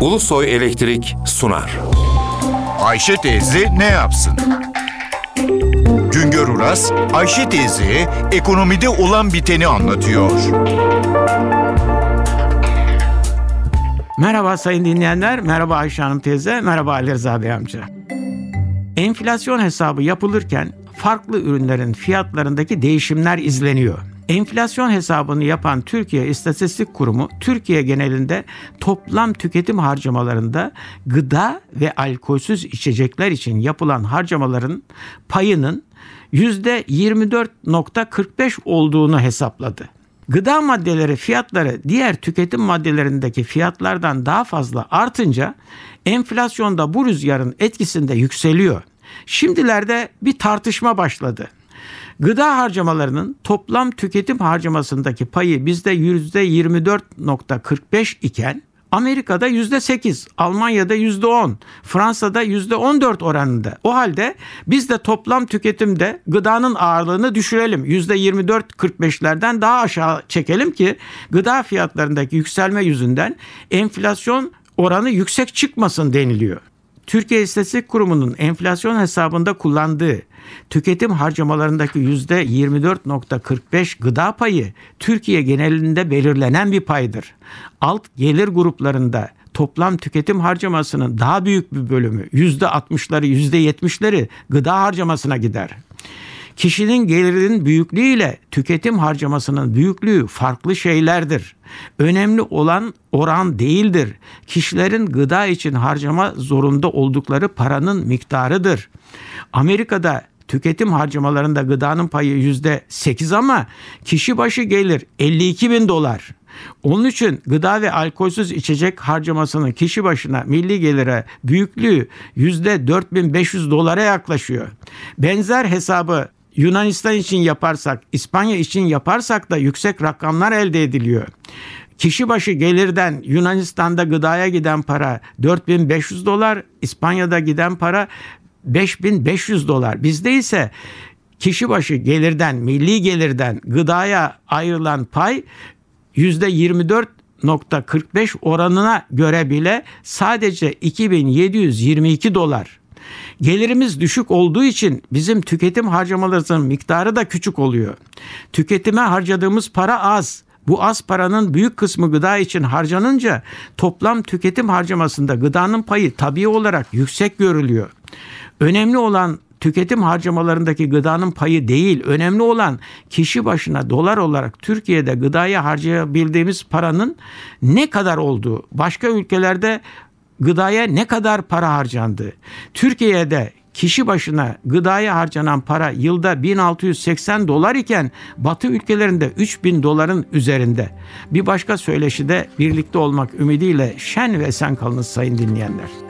Ulusoy Elektrik sunar. Ayşe teyze ne yapsın? Güngör Uras, Ayşe teyze ekonomide olan biteni anlatıyor. Merhaba sayın dinleyenler, merhaba Ayşe Hanım teyze, merhaba Ali Rıza Bey amca. Enflasyon hesabı yapılırken farklı ürünlerin fiyatlarındaki değişimler izleniyor. Enflasyon hesabını yapan Türkiye İstatistik Kurumu, Türkiye genelinde toplam tüketim harcamalarında gıda ve alkolsüz içecekler için yapılan harcamaların payının %24.45 olduğunu hesapladı. Gıda maddeleri fiyatları diğer tüketim maddelerindeki fiyatlardan daha fazla artınca enflasyonda bu rüzgarın etkisinde yükseliyor. Şimdilerde bir tartışma başladı. Gıda harcamalarının toplam tüketim harcamasındaki payı bizde %24.45 iken Amerika'da %8, Almanya'da %10, Fransa'da %14 oranında. O halde biz de toplam tüketimde gıdanın ağırlığını düşürelim. %24-45'lerden daha aşağı çekelim ki gıda fiyatlarındaki yükselme yüzünden enflasyon oranı yüksek çıkmasın deniliyor. Türkiye İstatistik Kurumu'nun enflasyon hesabında kullandığı tüketim harcamalarındaki %24.45 gıda payı Türkiye genelinde belirlenen bir paydır. Alt gelir gruplarında toplam tüketim harcamasının daha büyük bir bölümü %60'ları %70'leri gıda harcamasına gider. Kişinin gelirinin büyüklüğüyle tüketim harcamasının büyüklüğü farklı şeylerdir. Önemli olan oran değildir. Kişilerin gıda için harcama zorunda oldukları paranın miktarıdır. Amerika'da tüketim harcamalarında gıdanın payı yüzde sekiz ama kişi başı gelir 52 bin dolar. Onun için gıda ve alkolsüz içecek harcamasının kişi başına milli gelire büyüklüğü yüzde 4500 dolara yaklaşıyor. Benzer hesabı Yunanistan için yaparsak, İspanya için yaparsak da yüksek rakamlar elde ediliyor. Kişi başı gelirden Yunanistan'da gıdaya giden para 4500 dolar, İspanya'da giden para 5500 dolar. Bizde ise kişi başı gelirden, milli gelirden gıdaya ayrılan pay %24.45 oranına göre bile sadece 2722 dolar. Gelirimiz düşük olduğu için bizim tüketim harcamalarımızın miktarı da küçük oluyor. Tüketime harcadığımız para az. Bu az paranın büyük kısmı gıda için harcanınca toplam tüketim harcamasında gıdanın payı tabii olarak yüksek görülüyor. Önemli olan tüketim harcamalarındaki gıdanın payı değil. Önemli olan kişi başına dolar olarak Türkiye'de gıdaya harcayabildiğimiz paranın ne kadar olduğu. Başka ülkelerde gıdaya ne kadar para harcandı? Türkiye'de kişi başına gıdaya harcanan para yılda 1680 dolar iken Batı ülkelerinde 3000 doların üzerinde. Bir başka söyleşide birlikte olmak ümidiyle şen ve esen kalınız sayın dinleyenler.